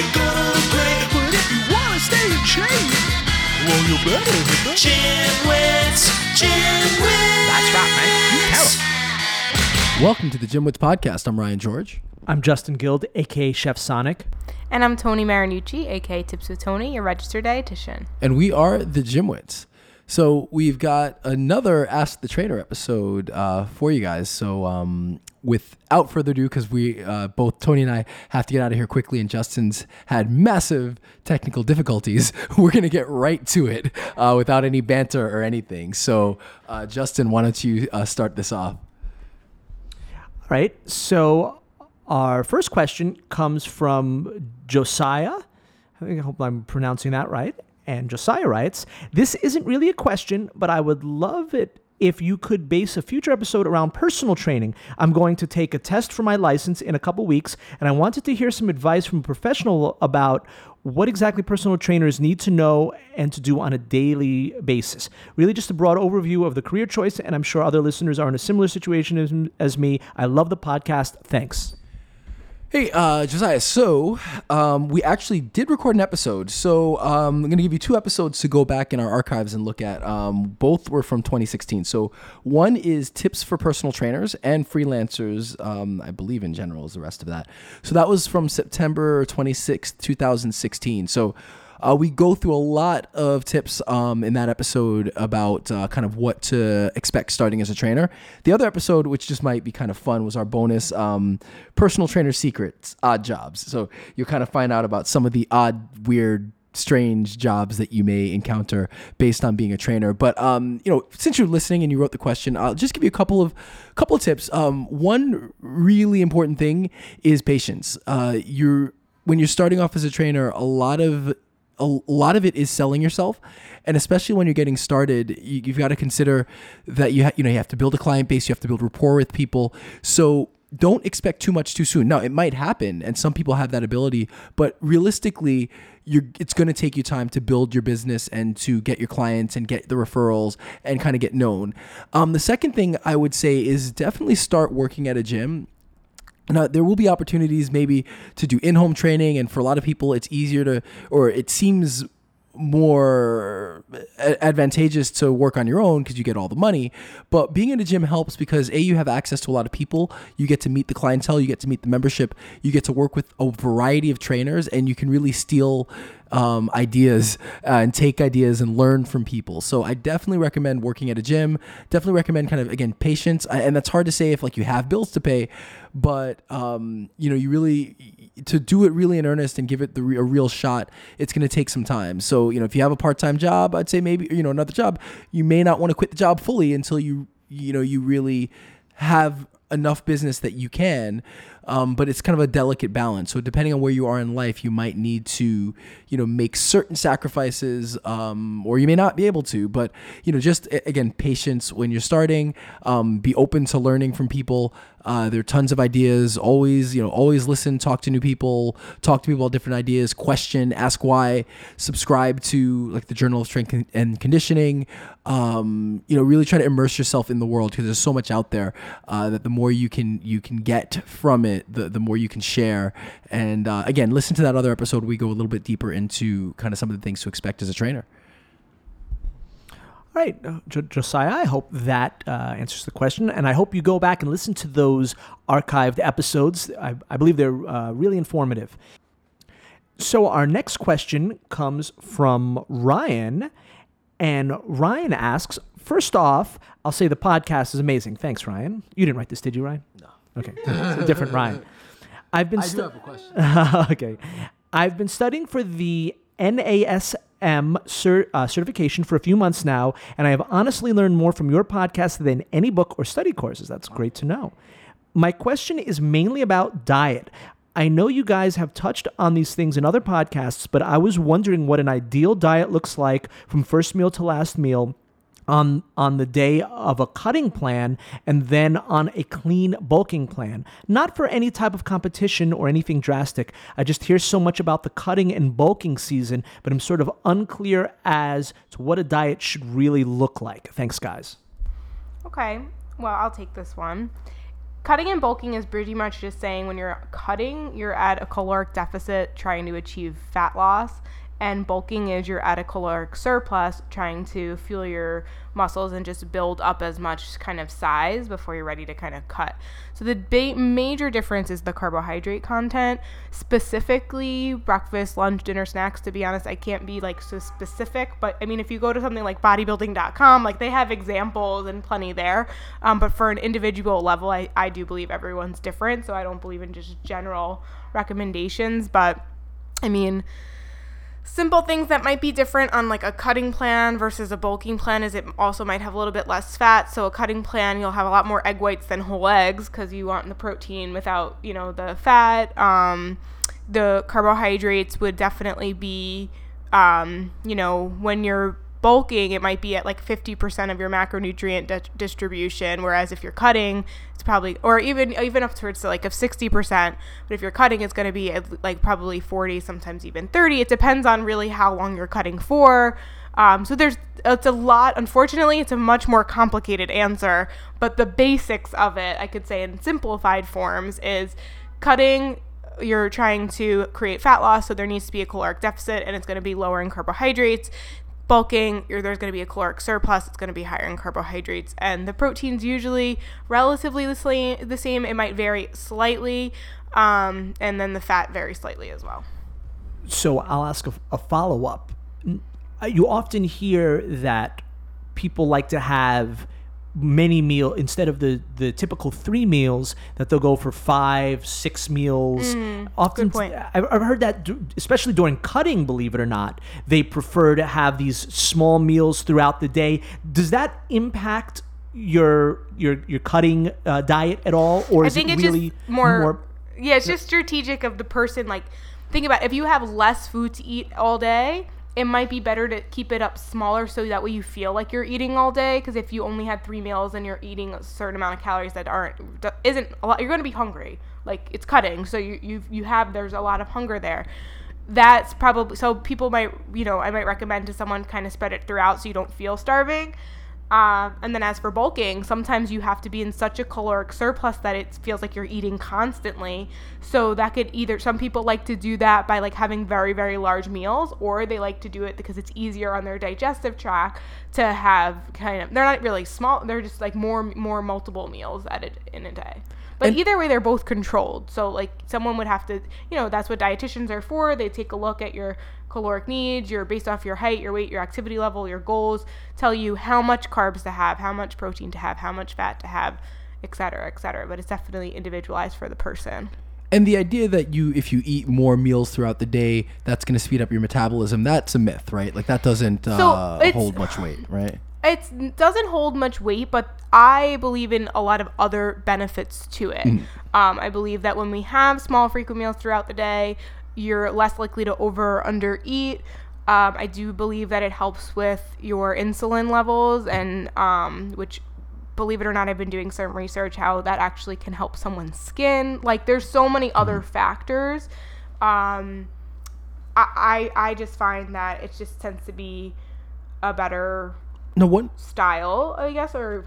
right, you're gonna look great. But if you wanna stay in shape, well, you better hit the Gymwits, Gymwits. That's right, man. Tell 'em. Welcome to the Gym Wits podcast. I'm Ryan George. I'm Justin Guild, aka Chef Sonic. And I'm Tony Marinucci, aka Tips with Tony, your registered dietitian. and we are the Gymwits. So we've got another Ask the Trainer episode uh, for you guys. So um, without further ado, because we uh, both Tony and I have to get out of here quickly, and Justin's had massive technical difficulties. We're gonna get right to it uh, without any banter or anything. So uh, Justin, why don't you uh, start this off? All right. So our first question comes from Josiah. I hope I'm pronouncing that right. And Josiah writes, "This isn't really a question, but I would love it if you could base a future episode around personal training. I'm going to take a test for my license in a couple weeks, and I wanted to hear some advice from a professional about what exactly personal trainers need to know and to do on a daily basis. Really, just a broad overview of the career choice, and I'm sure other listeners are in a similar situation as, as me. I love the podcast. Thanks. Hey, uh, Josiah. So, um, we actually did record an episode. So, um, I'm going to give you two episodes to go back in our archives and look at. Um, both were from 2016. So, one is tips for personal trainers and freelancers, um, I believe in general, is the rest of that. So, that was from September 26th, 2016. So, uh, we go through a lot of tips um, in that episode about uh, kind of what to expect starting as a trainer. The other episode, which just might be kind of fun, was our bonus um, personal trainer secrets, odd jobs. So you'll kind of find out about some of the odd, weird, strange jobs that you may encounter based on being a trainer. But um, you know, since you're listening and you wrote the question, I'll just give you a couple of couple of tips. Um, one really important thing is patience. Uh, you're when you're starting off as a trainer, a lot of a lot of it is selling yourself. And especially when you're getting started you, you've got to consider that you ha- you know you have to build a client base you have to build rapport with people. So don't expect too much too soon. Now it might happen and some people have that ability but realistically you're it's going to take you time to build your business and to get your clients and get the referrals and kind of get known. Um, the second thing i would say is definitely start working at a gym now, there will be opportunities maybe to do in home training, and for a lot of people, it's easier to, or it seems more advantageous to work on your own because you get all the money. But being in a gym helps because A, you have access to a lot of people, you get to meet the clientele, you get to meet the membership, you get to work with a variety of trainers, and you can really steal um, ideas uh, and take ideas and learn from people. So I definitely recommend working at a gym. Definitely recommend kind of again patience, and that's hard to say if like you have bills to pay, but um, you know you really to do it really in earnest and give it the a real shot. It's going to take some time. So you know if you have a part time job, I'd say maybe you know another job. You may not want to quit the job fully until you you know you really have enough business that you can um, but it's kind of a delicate balance. So depending on where you are in life you might need to you know make certain sacrifices um, or you may not be able to but you know just again patience when you're starting um, be open to learning from people uh, there are tons of ideas. Always you know always listen talk to new people talk to people about different ideas question ask why subscribe to like the journal of strength and conditioning. Um, you know really try to immerse yourself in the world because there's so much out there uh, that the more you can you can get from it the, the more you can share. And uh, again listen to that other episode. We go a little bit deeper into kind of some of the things to expect as a trainer right, uh, Jo- Josiah, I hope that uh, answers the question. And I hope you go back and listen to those archived episodes. I, I believe they're uh, really informative. So, our next question comes from Ryan. And Ryan asks First off, I'll say the podcast is amazing. Thanks, Ryan. You didn't write this, did you, Ryan? No. Okay, it's a different Ryan. I've been. stu- a question okay. I've been studying for the NASM cer- uh, certification for a few months now, and I have honestly learned more from your podcast than any book or study courses. That's great to know. My question is mainly about diet. I know you guys have touched on these things in other podcasts, but I was wondering what an ideal diet looks like from first meal to last meal on on the day of a cutting plan and then on a clean bulking plan not for any type of competition or anything drastic i just hear so much about the cutting and bulking season but i'm sort of unclear as to what a diet should really look like thanks guys Okay, well, I'll take this one. cutting and bulking is pretty much just saying when you're cutting, you're at a caloric deficit trying to achieve fat loss. And bulking is you're at a caloric surplus trying to fuel your muscles and just build up as much kind of size before you're ready to kind of cut. So the ba- major difference is the carbohydrate content, specifically breakfast, lunch, dinner, snacks. To be honest, I can't be like so specific, but I mean, if you go to something like bodybuilding.com, like they have examples and plenty there. Um, but for an individual level, I, I do believe everyone's different. So I don't believe in just general recommendations, but I mean, simple things that might be different on like a cutting plan versus a bulking plan is it also might have a little bit less fat. So a cutting plan you'll have a lot more egg whites than whole eggs because you want the protein without you know the fat. Um, the carbohydrates would definitely be um, you know when you're bulking it might be at like 50% of your macronutrient di- distribution whereas if you're cutting it's probably or even even up towards like of 60% but if you're cutting it's going to be like probably 40 sometimes even 30 it depends on really how long you're cutting for. Um, so there's it's a lot unfortunately it's a much more complicated answer but the basics of it i could say in simplified forms is cutting you're trying to create fat loss, so there needs to be a caloric deficit, and it's going to be lower in carbohydrates bulking, there's going to be a caloric surplus. It's going to be higher in carbohydrates, and the proteins usually relatively the same. The same. It might vary slightly, um, and then the fat varies slightly as well. So I'll ask a, a follow up. You often hear that people like to have many meal instead of the the typical three meals that they'll go for five six meals often good point. I've, heard that especially during cutting believe it or not they prefer to have these small meals throughout the day does that impact your your your cutting uh, diet at all or is it really just more, yeah, it's just strategic of the person. Like, think about it, if you have less food to eat all day, it might be better to keep it up smaller so that way you feel like you're eating all day. Because if you only had three meals and you're eating a certain amount of calories that aren't isn't a lot, you're going to be hungry. Like it's cutting, so you you you have there's a lot of hunger there. That's probably so people might you know I might recommend to someone kind of spread it throughout so you don't feel starving. Um, and then as for bulking, sometimes you have to be in such a caloric surplus that it feels like you're eating constantly. So that could either some people like to do that by like having very very large meals, or they like to do it because it's easier on their digestive tract to have kind of they're not really small, they're just like more more multiple meals at in a day. But And- either way, they're both controlled. So like someone would have to, you know, that's what dietitians are for. They take a look at your caloric needs, your based off your height, your weight, your activity level, your goals, tell you how much carbs to have, how much protein to have, how much fat to have, et cetera, et cetera. But it's definitely individualized for the person. And the idea that you, if you eat more meals throughout the day, that's going to speed up your metabolism, that's a myth, right? Like that doesn't uh, hold much weight, right? it doesn't hold much weight, but I believe in a lot of other benefits to it. Um, I believe that when we have small, frequent meals throughout the day, you're less likely to over under eat. Um, I do believe that it helps with your insulin levels, and um, which, believe it or not, I've been doing some research how that actually can help someone's skin. Like, there's so many other factors. Um, I, I I just find that it just tends to be a better No one. style, I guess, or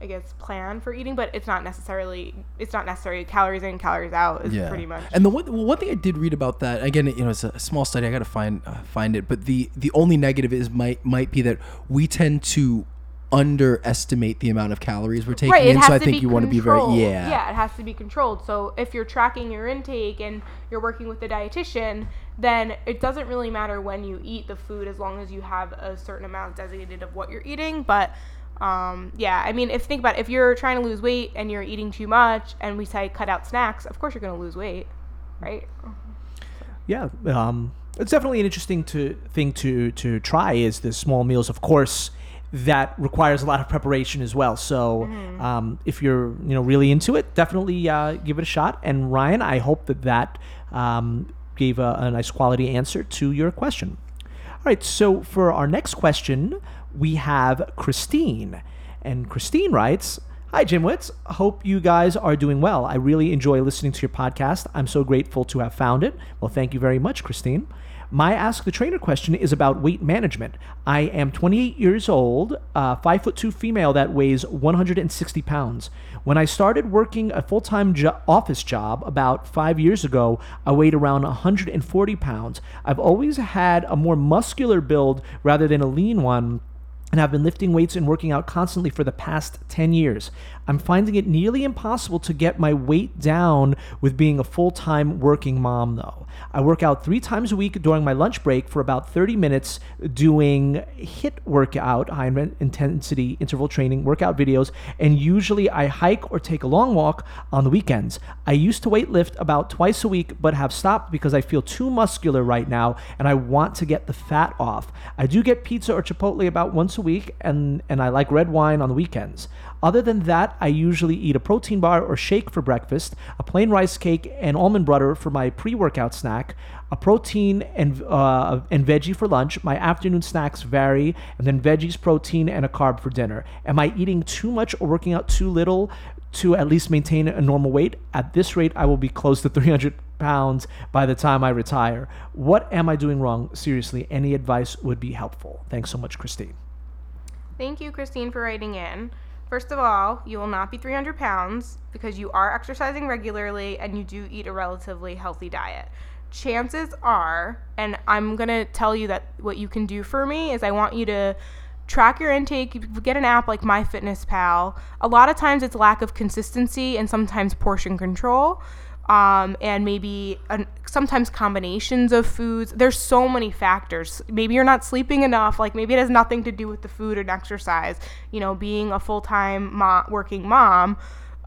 I guess plan for eating, but it's not necessarily it's not necessarily calories in, calories out is Yeah, pretty much. And the one, well, one thing I did read about that again, you know, it's a small study. I got to find uh, find it, but the the only negative is might might be that we tend to underestimate the amount of calories we're taking right, in. So I think you want to be very yeah. Yeah, it has to be controlled. So if you're tracking your intake and you're working with the dietitian, then it doesn't really matter when you eat the food as long as you have a certain amount designated of what you're eating. But um, yeah, I mean, if think about it, if you're trying to lose weight and you're eating too much, and we say cut out snacks, of course you're going to lose weight, right? yeah um, it's definitely an interesting to thing to to try is the small meals of course that requires a lot of preparation as well. So um, if you're you know really into it definitely uh, give it a shot. And ryan i hope that that um, gave a, a nice quality answer to your question. All right so for our next question we have christine and christine writes Hi, Gymwits. Hope you guys are doing well. I really enjoy listening to your podcast. I'm so grateful to have found it. Well, thank you very much, Christine. My Ask the Trainer question is about weight management. I am 28 years old, uh, five foot two female that weighs 160 pounds. When I started working a full time jo- office job about five years ago, I weighed around 140 pounds. I've always had a more muscular build rather than a lean one and have been lifting weights and working out constantly for the past 10 years. I'm finding it nearly impossible to get my weight down with being a full time working mom, though. I work out three times a week during my lunch break for about 30 minutes doing HIIT workout, high intensity interval training workout videos, and usually I hike or take a long walk on the weekends. I used to weight lift about twice a week, but have stopped because I feel too muscular right now and I want to get the fat off. I do get pizza or Chipotle about once a week, and, and I like red wine on the weekends. Other than that, I usually eat a protein bar or shake for breakfast, a plain rice cake and almond butter for my pre workout snack, a protein and, uh, and veggie for lunch. My afternoon snacks vary, and then veggies, protein, and a carb for dinner. Am I eating too much or working out too little? To at least maintain a normal weight. At this rate, I will be close to 300 pounds by the time I retire. What am I doing wrong? Seriously, any advice would be helpful. Thanks so much, Christine. Thank you, Christine, for writing in. First of all, you will not be 300 pounds because you are exercising regularly and you do eat a relatively healthy diet. Chances are, and I'm going to tell you that what you can do for me is I want you to track your intake. You get an app like MyFitnessPal. A lot of times it's lack of consistency and sometimes portion control um, and maybe an, sometimes combinations of foods. There's so many factors. Maybe you're not sleeping enough. Like maybe it has nothing to do with the food and exercise. You know, being a full time mo- working mom.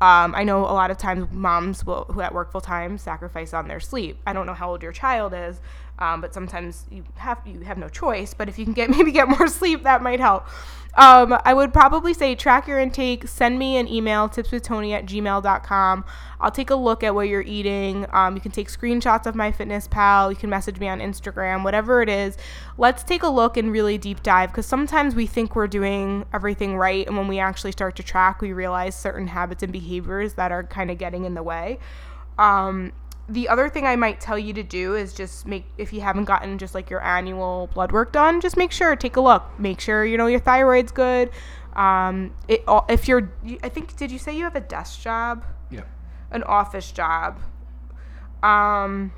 Um, I know a lot of times moms will, who at work full time sacrifice on their sleep. I don't know how old your child is, um, but sometimes you have you have no choice. But if you can get maybe get more sleep, that might help. Um, I would probably say track your intake. Send me an email, tipswithtony at gmail.com. I'll take a look at what you're eating. Um, you can take screenshots of MyFitnessPal. You can message me on Instagram, whatever it is. Let's take a look and really deep dive because sometimes we think we're doing everything right. And when we actually start to track, we realize certain habits and behaviors that are kind of getting in the way. Um, the other thing I might tell you to do is just make if you haven't gotten just like your annual blood work done, just make sure take a look. Make sure you know your thyroid's good. Um, it if you're I think did you say you have a desk job? Yeah. An office job. Um,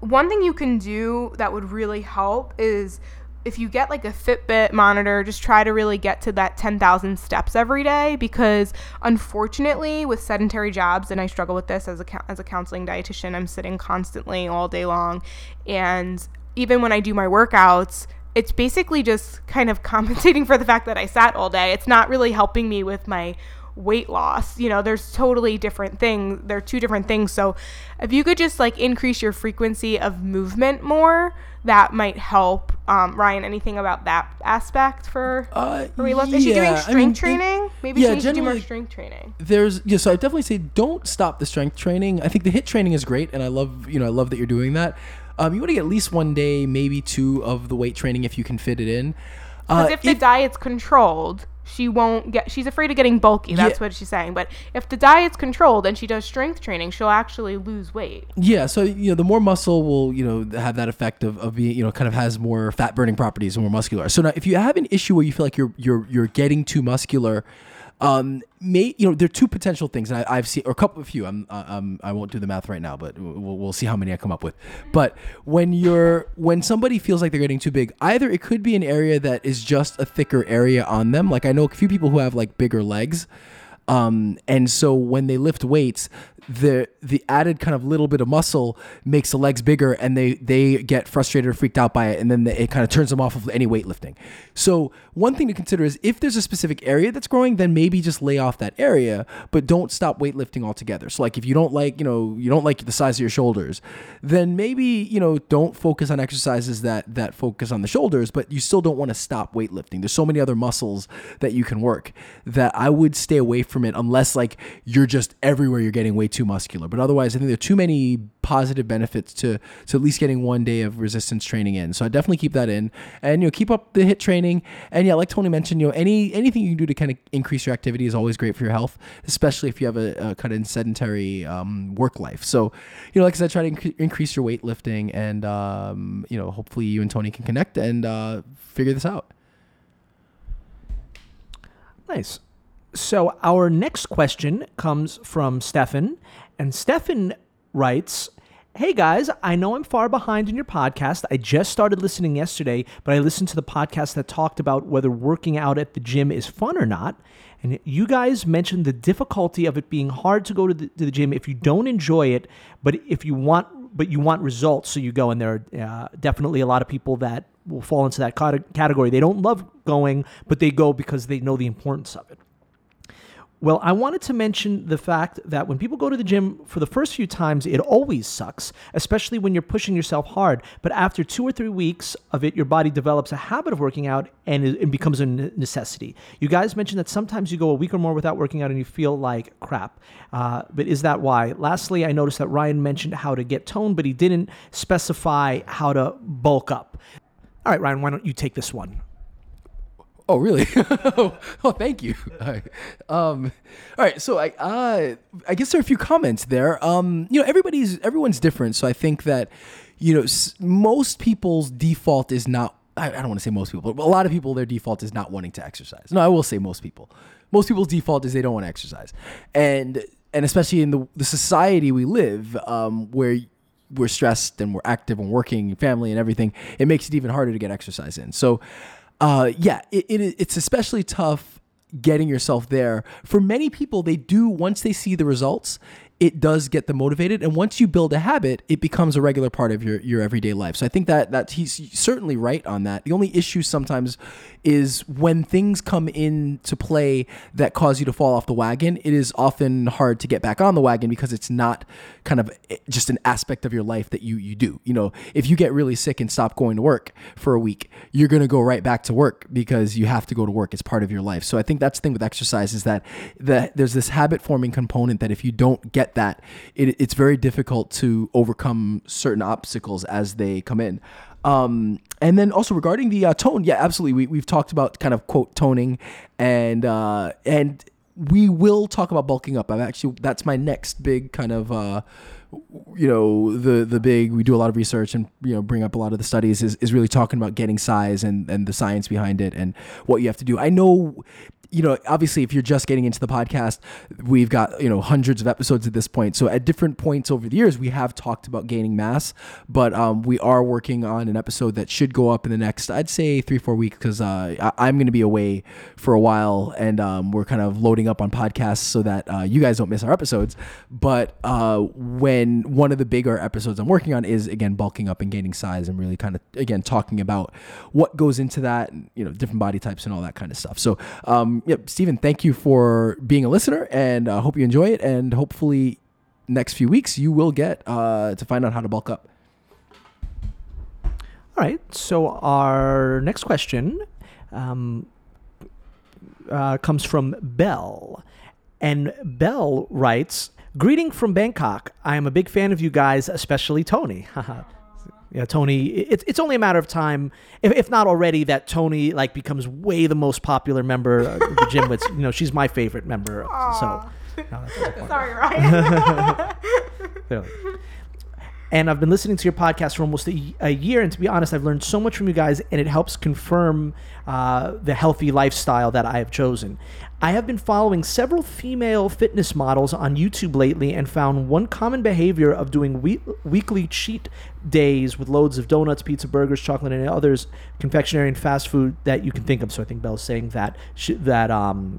one thing you can do that would really help is if you get like a Fitbit monitor, just try to really get to that 10,000 steps every day because unfortunately with sedentary jobs and I struggle with this as a as a counseling dietitian, I'm sitting constantly all day long and even when I do my workouts, it's basically just kind of compensating for the fact that I sat all day. It's not really helping me with my weight loss. You know, there's totally different things. They're two different things. So if you could just like increase your frequency of movement more, that might help. Um, Ryan, anything about that aspect for, Uh, for weight loss? Is she doing yeah, I strength mean, it- training? Maybe yeah, she needs to do more strength training. there's yeah so i definitely say don't stop the strength training i think the HIIT training is great and i love you know i love that you're doing that um, you want to get at least one day maybe two of the weight training if you can fit it in uh, Because if the diet's controlled, she won't get. She's afraid of getting bulky. That's Yeah. what she's saying. But if the diet's controlled and she does strength training, she'll actually lose weight. yeah so you know the more muscle will you know have that effect of, of being you know kind of has more fat burning properties and more muscular so now if you have an issue where you feel like you're you're you're getting too muscular um may you know there are two potential things and I, i've seen or a couple of few. I'm um i won't do the math right now but we'll, we'll see how many i come up with. But when you're when somebody feels like they're getting too big either it could be an area that is just a thicker area on them. Like i know a few people who have like bigger legs um, and so when they lift weights, the the added kind of little bit of muscle makes the legs bigger, and they they get frustrated or freaked out by it, and then it kind of turns them off of any weightlifting. So one thing to consider is if there's a specific area that's growing, then maybe just lay off that area, but don't stop weightlifting altogether. So like if you don't like you know you don't like the size of your shoulders, then maybe you know don't focus on exercises that that focus on the shoulders, but you still don't want to stop weightlifting. There's so many other muscles that you can work that I would stay away from unless like you're just everywhere you're getting way too muscular. But otherwise, I think there are too many positive benefits to to at least getting one day of resistance training in. So I definitely keep that in, and you know keep up the HIIT training. And yeah, like Tony mentioned, you know any anything you can do to kind of increase your activity is always great for your health, especially if you have a, a kind of sedentary um, work life. So you know, like I said, try to inc- increase your weightlifting, and um, you know hopefully you and Tony can connect and uh, figure this out. Nice. So our next question comes from Stefan, and Stefan writes, Hey guys, I know I'm far behind in your podcast. I just started listening yesterday, but I listened to the podcast that talked about whether working out at the gym is fun or not. And you guys mentioned the difficulty of it being hard to go to the, to the gym if you don't enjoy it, but if you want but you want results, so you go. And there are uh, definitely a lot of people that will fall into that category. They don't love going, but they go because they know the importance of it. Well, I wanted to mention the fact that when people go to the gym for the first few times, it always sucks, especially when you're pushing yourself hard. But after two or three weeks of it, your body develops a habit of working out and it becomes a necessity. You guys mentioned that sometimes you go a week or more without working out and you feel like crap. Uh, but is that why? Lastly, I noticed that Ryan mentioned how to get toned, but he didn't specify how to bulk up. All right, Ryan, why don't you take this one? Oh, really? oh, thank you. All right. Um, all right. So I, uh, I guess there are a few comments there. Um, you know, everybody's everyone's different. So I think that, you know, s- most people's default is not. I, I don't want to say most people, but a lot of people their default is not wanting to exercise. No, I will say most people. Most people's default is they don't want to exercise, and and especially in the the society we live, um, where we're stressed and we're active and working, family and everything, it makes it even harder to get exercise in. So, uh, yeah, it, it, it's especially tough getting yourself there. For many people, they do, once they see the results, it does get them motivated. And once you build a habit, it becomes a regular part of your, your everyday life. So I think that, that he's certainly right on that. The only issue sometimes is when things come into play that cause you to fall off the wagon, it is often hard to get back on the wagon because it's not kind of eh, just an aspect of your life that you you do. You know, if you get really sick and stop going to work for a week, you're going to go right back to work because you have to go to work. It's part of your life. So I think that's the thing with exercise is that that there's this habit forming component that if you don't get that, it, it's very difficult to overcome certain obstacles as they come in. Um, and then also regarding the uh, tone, yeah, absolutely. We, we've talked about kind of quote toning and, uh, and we will talk about bulking up. I'm actually, that's my next big kind of, uh, you know, the, the big, we do a lot of research and, you know, bring up a lot of the studies is, is really talking about getting size and, and the science behind it and what you have to do. I know, you know, obviously, if you're just getting into the podcast, we've got, you know, hundreds of episodes at this point. So at different points over the years, we have talked about gaining mass, but um, we are working on an episode that should go up in the next, I'd say, three, four weeks, because uh, I'm going to be away for a while and um, we're kind of loading up on podcasts so that uh, you guys don't miss our episodes. But uh, when one of the bigger episodes I'm working on is, again, bulking up and gaining size and really kind of, again, talking about what goes into that, and, you know, different body types and all that kind of stuff. So, um, yep, Stephen, thank you for being a listener and uh, hope you enjoy it. And hopefully, next few weeks, you will get uh, to find out how to bulk up. All right. So our next question um, uh, comes from Bell, and Bell writes, "Greeting from Bangkok. I am a big fan of you guys, especially Tony." Yeah, Tony. It's it's only a matter of time, if, if not already, that Tony like becomes way the most popular member of the gym. With you know, she's my favorite member. So. no, that's not the point. Sorry, Ryan. Clearly. And I've been listening to your podcast for almost a, a year, and to be honest, I've learned so much from you guys, and it helps confirm uh, the healthy lifestyle that I have chosen. I have been following several female fitness models on YouTube lately and found one common behavior of doing week- weekly cheat days with loads of donuts, pizza, burgers, chocolate, and others confectionery and fast food that you can think of. So I think Belle's saying that she, that um,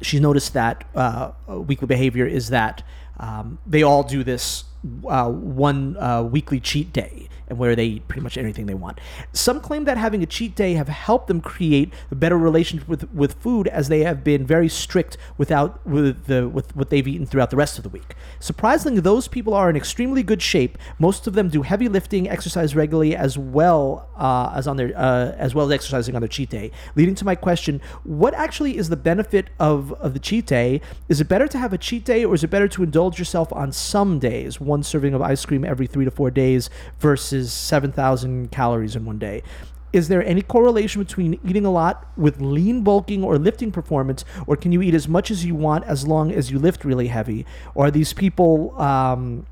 she's noticed that uh, weekly behavior is that um, they all do this uh, one uh, weekly cheat day and where they eat pretty much anything they want. Some claim that having a cheat day have helped them create a better relationship with, with food as they have been very strict without with the with what they've eaten throughout the rest of the week. Surprisingly, those people are in extremely good shape. Most of them do heavy lifting, exercise regularly, as well uh, as on their uh, as well as exercising on their cheat day. Leading to my question: What actually is the benefit of of the cheat day? Is it better to have a cheat day, or is it better to indulge yourself on some days, one serving of ice cream every three to four days versus seven thousand calories in one day? Is there any correlation between eating a lot with lean bulking or lifting performance, or can you eat as much as you want as long as you lift really heavy? Or are these people um,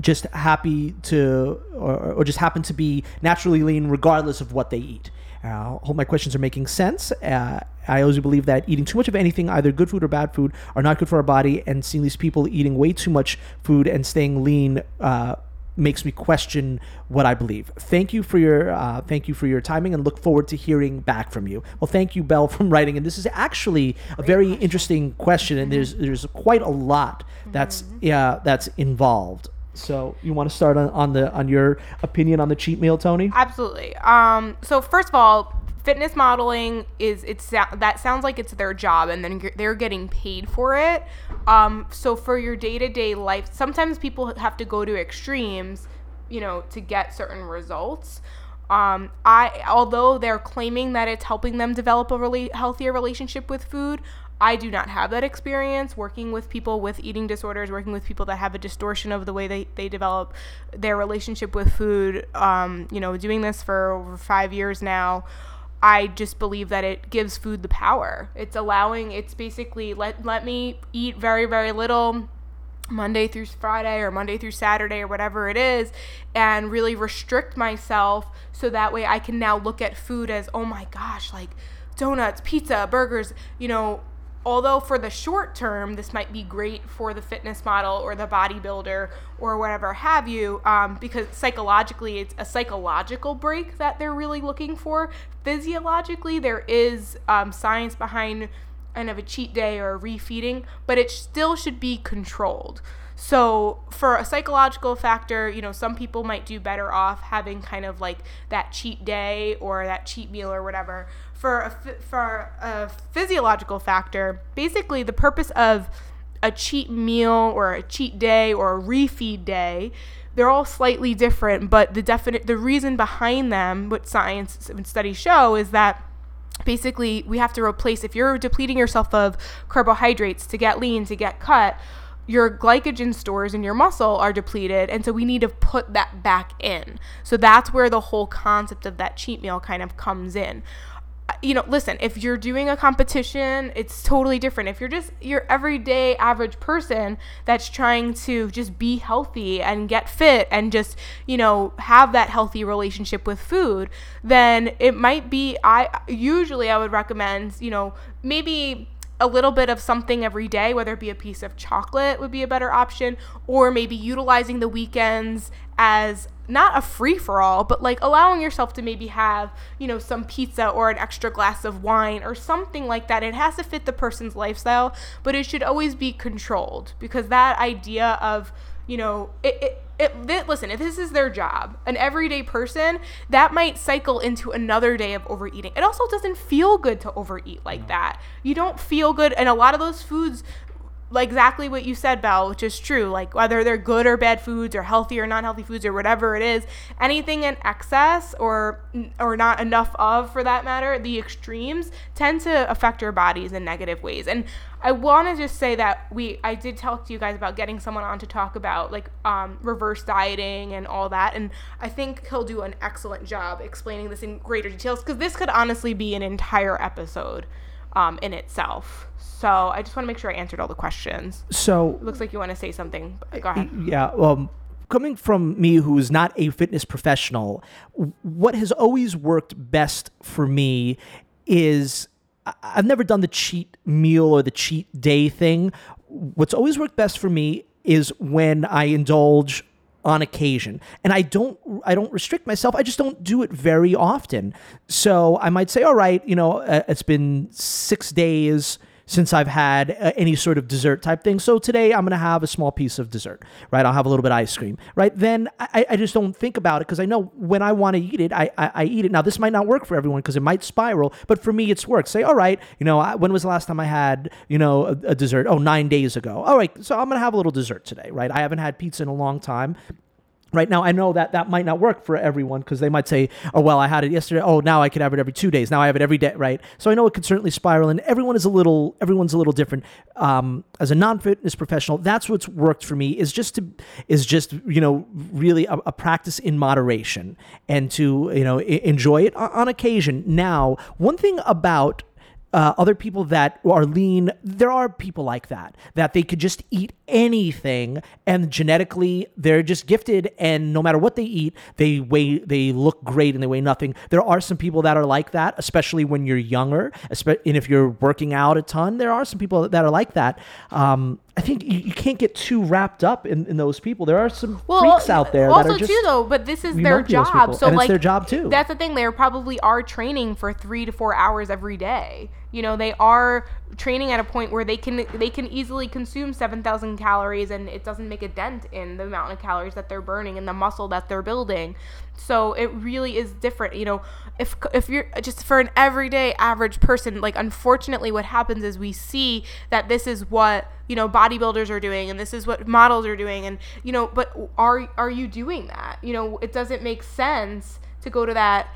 just happy to, or, or just happen to be naturally lean regardless of what they eat? Uh, I hope my questions are making sense. Uh, I always believe that eating too much of anything, either good food or bad food, are not good for our body. And seeing these people eating way too much food and staying lean uh, makes me question what I believe. Thank you for your uh, thank you for your timing, and look forward to hearing back from you. Well, thank you, Bell, from writing. And this is actually a very interesting question, and there's there's quite a lot that's yeah that's involved. So you want to start on, on the on your opinion on the cheat meal, Tony? Absolutely. Um, so first of all, fitness modeling is it's that sounds like it's their job, and then they're getting paid for it. Um, so for your day to day life, sometimes people have to go to extremes, you know, to get certain results. Um, I although they're claiming that it's helping them develop a really healthier relationship with food. I do not have that experience working with people with eating disorders, working with people that have a distortion of the way they, they develop their relationship with food. Um, you know, doing this for over five years now, I just believe that it gives food the power. It's allowing, it's basically let, let me eat very, very little Monday through Friday or Monday through Saturday or whatever it is and really restrict myself so that way I can now look at food as oh my gosh like donuts, pizza, burgers, you know, although for the short term this might be great for the fitness model or the bodybuilder or whatever have you um, because psychologically it's a psychological break that they're really looking for. Physiologically there is um, science behind kind of a cheat day or a refeeding but it still should be controlled so for a psychological factor, you know, some people might do better off having kind of like that cheat day or that cheat meal or whatever. For a for a physiological factor, basically the purpose of a cheat meal or a cheat day or a refeed day, they're all slightly different, but the definite the reason behind them, what science and studies show is that basically we have to replace if you're depleting yourself of carbohydrates to get lean to get cut your glycogen stores in your muscle are depleted and so we need to put that back in. So that's where the whole concept of that cheat meal kind of comes in. Uh, you know listen if you're doing a competition it's totally different. If you're just your everyday average person that's trying to just be healthy and get fit and just you know have that healthy relationship with food then it might be i usually i would recommend you know maybe a little bit of something every day, whether it be a piece of chocolate would be a better option, or maybe utilizing the weekends as not a free for all, but like allowing yourself to maybe have, you know, some pizza or an extra glass of wine or something like that. It has to fit the person's lifestyle, but it should always be controlled because that idea of, you know, it, it it, th- listen, if this is their job, an everyday person, that might cycle into another day of overeating. It also doesn't feel good to overeat like that. You don't feel good, and a lot of those foods, like exactly what you said, Belle, which is true. Like whether they're good or bad foods, or healthy or not healthy foods, or whatever it is, anything in excess or or not enough of, for that matter, the extremes tend to affect our bodies in negative ways. And I want to just say that we I did talk to you guys about getting someone on to talk about like um, reverse dieting and all that, and I think he'll do an excellent job explaining this in greater details because this could honestly be an entire episode um, in itself. So I just want to make sure I answered all the questions. So Looks like you want to say something. Go ahead. Yeah, um, coming from me, who's not a fitness professional, what has always worked best for me is I've never done the cheat meal or the cheat day thing. What's always worked best for me is when I indulge on occasion. And i don't i don't restrict myself. I just don't do it very often. So i might say all right you know uh, it's been six days since I've had uh, any sort of dessert type thing. So today I'm going to have a small piece of dessert, right? I'll have a little bit of ice cream, right? Then I, I just don't think about it because I know when I want to eat it, I, I, I eat it. Now, this might not work for everyone because it might spiral, but for me, it's worked. Say, all right, you know, I, when was the last time I had, you know, a, a dessert? Oh, nine days ago. All right, so I'm going to have a little dessert today, right? I haven't had pizza in a long time. Right now, I know that that might not work for everyone because they might say, "Oh, well, I had it yesterday. Oh, now I could have it every two days. Now I have it every day." Right? So I know it could certainly spiral, and everyone is a little everyone's a little different. Um, as a non-fitness professional, that's what's worked for me is just to is just you know really a, a practice in moderation and to you know e- enjoy it on occasion. Now, one thing about uh, other people that are lean, there are people like that, that they could just eat anything and genetically they're just gifted and no matter what they eat, they weigh, they look great and they weigh nothing. There are some people that are like that, especially when you're younger, and if you're working out a ton, there are some people that are like that. Um, I think you, you can't get too wrapped up in, in those people. There are some freaks out there Also, that are just too, though, but this is their might be those job. So, and it's like, their job, too. That's the thing. They probably are training for three to four hours every day. You know, they are training at a point where they can they can easily consume seven thousand calories, and it doesn't make a dent in the amount of calories that they're burning and the muscle that they're building. So it really is different. You know, if if you're just for an everyday average person, like unfortunately, what happens is we see that this is what you know bodybuilders are doing and this is what models are doing and you know but are are you doing that you know it doesn't make sense to go to that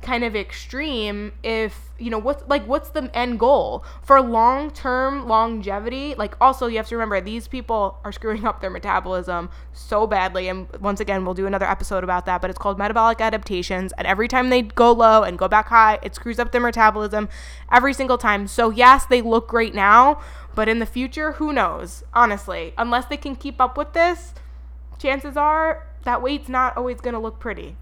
kind of extreme if you know what's like what's the end goal? For long-term longevity like also you have to remember these people are screwing up their metabolism so badly and once again we'll do another episode about that but it's called metabolic adaptations and every time they go low and go back high it screws up their metabolism every single time. So yes they look great now but in the future who knows? Honestly unless they can keep up with this chances are that weight's not always going to look pretty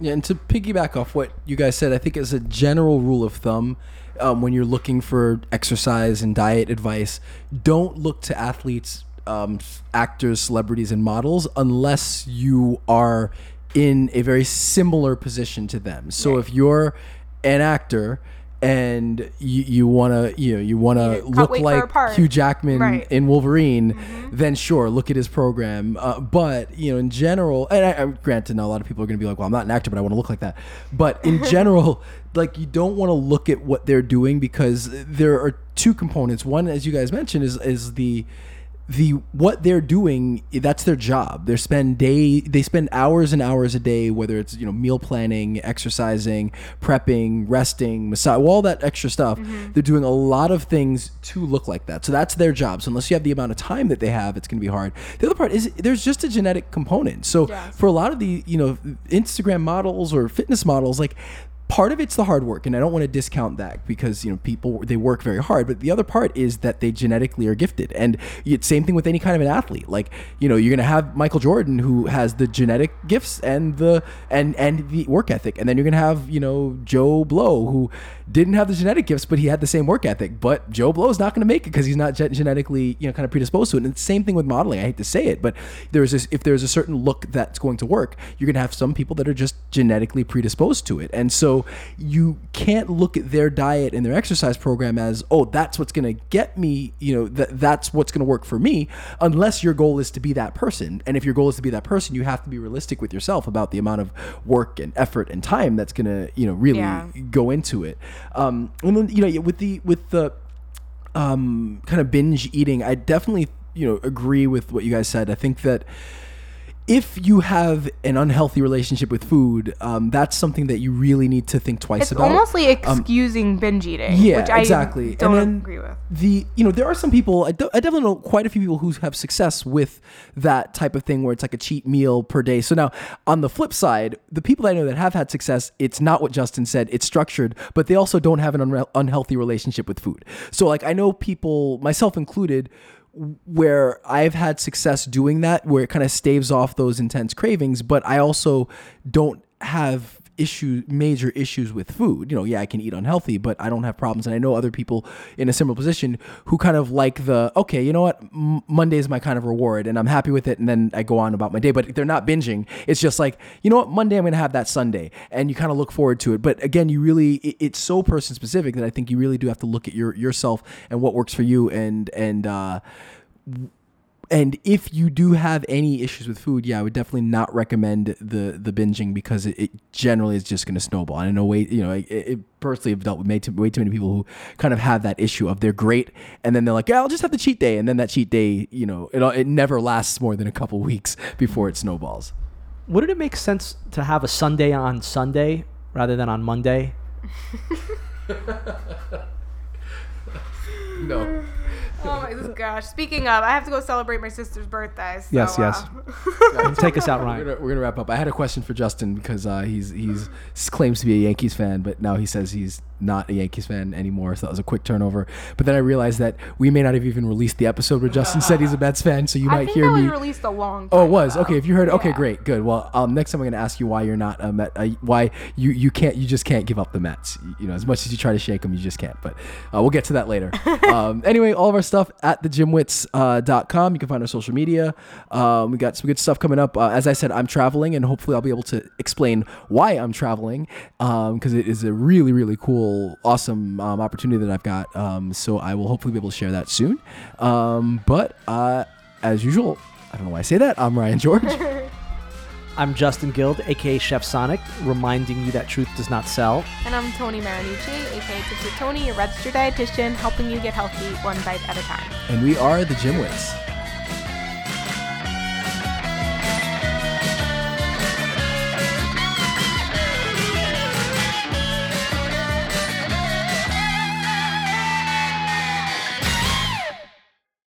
Yeah, and to piggyback off what you guys said, I think as a general rule of thumb, um, when you're looking for exercise and diet advice, don't look to athletes, um, actors, celebrities, and models unless you are in a very similar position to them. So if you're an actor and you, you want to you know you want to need to cut look weight for a like. Hugh Jackman Right. Mm-hmm. in Wolverine, then sure, look at his program. Uh, but you know, in general, and I, I granted, now a lot of people are going to be like, "Well, I'm not an actor, but I want to look like that." But in general, like you don't want to look at what they're doing because there are two components. One, as you guys mentioned, is is the the what they're doing that's their job. They spend day they spend hours and hours a day whether it's you know meal planning exercising prepping resting massage all that extra stuff. Mm-hmm. They're doing a lot of things to look like that. So that's their job. So unless you have the amount of time that they have it's going to be hard. The other part is there's just a genetic component. So Yes. for a lot of the you know instagram models or fitness models like part of it's the hard work and i don't want to discount that because you know people they work very hard but the other part is that they genetically are gifted and it's same thing with any kind of an athlete like you know you're going to have michael jordan who has the genetic gifts and the and and the work ethic and then you're going to have you know joe blow who didn't have the genetic gifts but he had the same work ethic but joe blow is not going to make it because he's not gen- genetically you know kind of predisposed to it and it's the same thing with modeling i hate to say it but there's this if there's a certain look that's going to work you're going to have some people that are just genetically predisposed to it and so you can't look at their diet and their exercise program as oh that's what's going to get me you know that that's what's going to work for me unless your goal is to be that person. And if your goal is to be that person you have to be realistic with yourself about the amount of work and effort and time that's going to you know really Yeah. go into it. Um and then you know with the with the um kind of binge eating i definitely you know agree with what you guys said. I think that if you have an unhealthy relationship with food, um, that's something that you really need to think twice It's about. almost like excusing binge eating, Um, yeah, which I exactly. don't and then agree with. The you know there are some people I, do, I definitely know quite a few people who have success with that type of thing where it's like a cheat meal per day. So now on the flip side, the people I know that have had success, it's not what Justin said. It's structured, but they also don't have an unre- unhealthy relationship with food. So like I know people, myself included where I've had success doing that, where it kind of staves off those intense cravings, but I also don't have issue major issues with food. You know, yeah, I can eat unhealthy, but I don't have problems. And I know other people in a similar position who kind of like the okay, you know what, M- Monday is my kind of reward, and I'm happy with it, and then I go on about my day. But they're not binging. It's just like you know what, Monday I'm gonna have that Sunday, and you kind of look forward to it. But again, you really it, it's so person specific that I think you really do have to look at your yourself and what works for you, and and. uh and if you do have any issues with food, yeah, I would definitely not recommend the the binging because it, it generally is just going to snowball. And I know, way you know, it, it personally have dealt with way too, way too many people who kind of have that issue of they're great, and then they're like, yeah, I'll just have the cheat day, and then that cheat day, you know, it it never lasts more than a couple weeks before it snowballs. Wouldn't it make sense to have a Sunday on Sunday rather than on Monday? No. Oh my gosh! Speaking of, I have to go celebrate my sister's birthday. So, Yes, yes. uh, Take us out, We're Ryan. gonna, we're gonna wrap up. I had a question for Justin because uh, he's he's claims to be a Yankees fan, but now he says he's not a Yankees fan anymore. So that was a quick turnover. But then I realized that we may not have even released the episode where Justin said he's a Mets fan. So you I might hear me. released a long. Oh, it was ago. okay. If you heard, okay, Yeah. great, good. Well, um, next time I'm gonna ask you why you're not a Met. Uh, why you you can't you just can't give up the Mets. You know, as much as you try to shake them, you just can't. But uh, we'll get to that later. um, anyway, all of our stuff at thegymwits.com. Uh, you can find our social media. Um, we got some good stuff coming up. Uh, as I said, I'm traveling, and hopefully I'll be able to explain why I'm traveling because it is a really really cool, awesome um, opportunity that I've got. Um, so I will hopefully be able to share that soon. Um, but uh, as usual. I don't know why I say that. I'm Ryan George. I'm Justin Guild, aka Chef Sonic, reminding you that truth does not sell. And I'm Tony Marinucci, aka Tipsy Tony, your registered dietitian, helping you get healthy one bite at a time. and we are the GymWits.